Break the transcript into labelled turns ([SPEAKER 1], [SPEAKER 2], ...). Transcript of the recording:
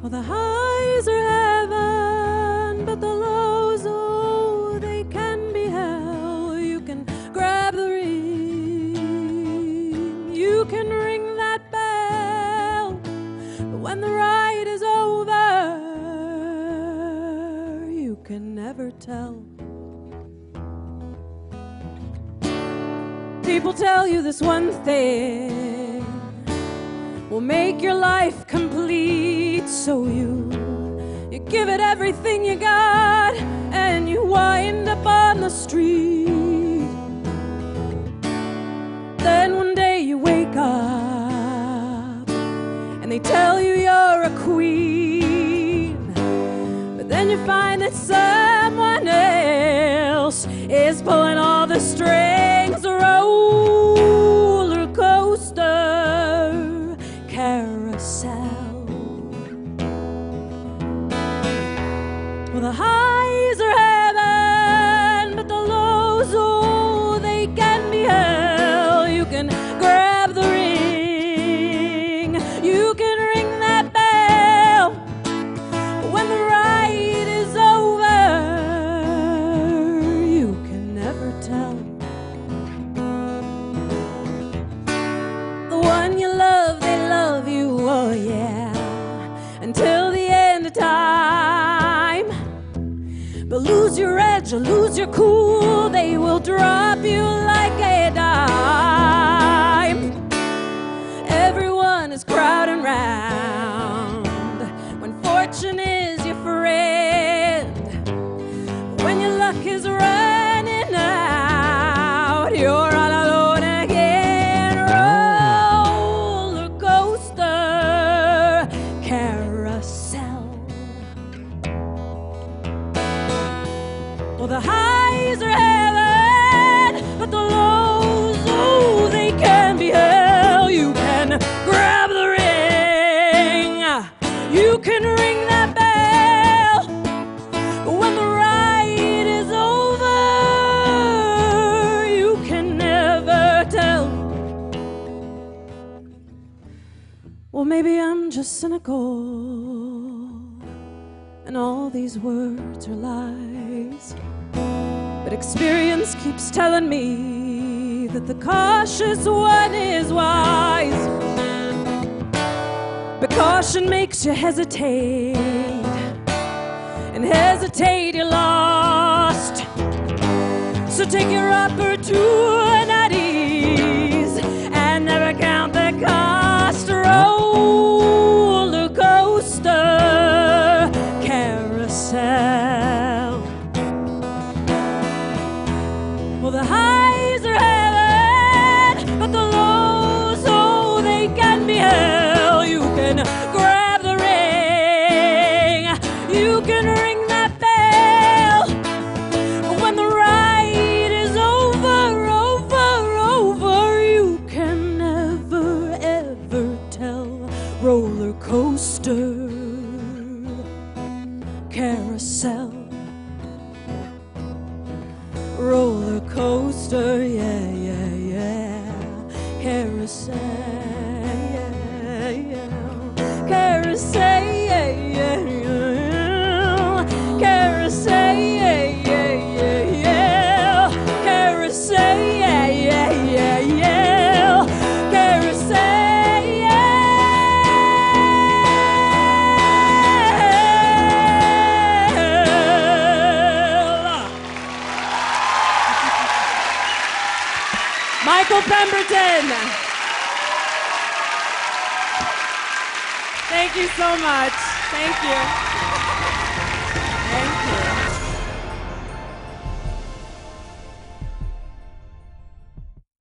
[SPEAKER 1] Well, the highs are heaven, but the lows, oh, they can be hell. You can grab the ring, you can ring that bell, but when the ride is over, you can never tell. People tell you this one thing will make your life complete. So you you give it everything you got, and you wind up on the street. Then one day you wake up, and they tell you you're a queen. But then you find that someone else is pulling all the strings. But lose your edge lose your cool, they will drop you like a dime. Everyone is crowding round Well, the highs are heaven, but the lows, oh, they can be hell. You can grab the ring, you can ring that bell. When the ride is over, you can never tell. Well, maybe I'm just cynical, and all these words are lies. But experience keeps telling me that the cautious one is wise. But caution makes you hesitate, and hesitate you're lost. So take your opportunities coaster carousel roller coaster, yeah, yeah, yeah. Carousel, Michael Pemberton. Thank you so much. Thank you.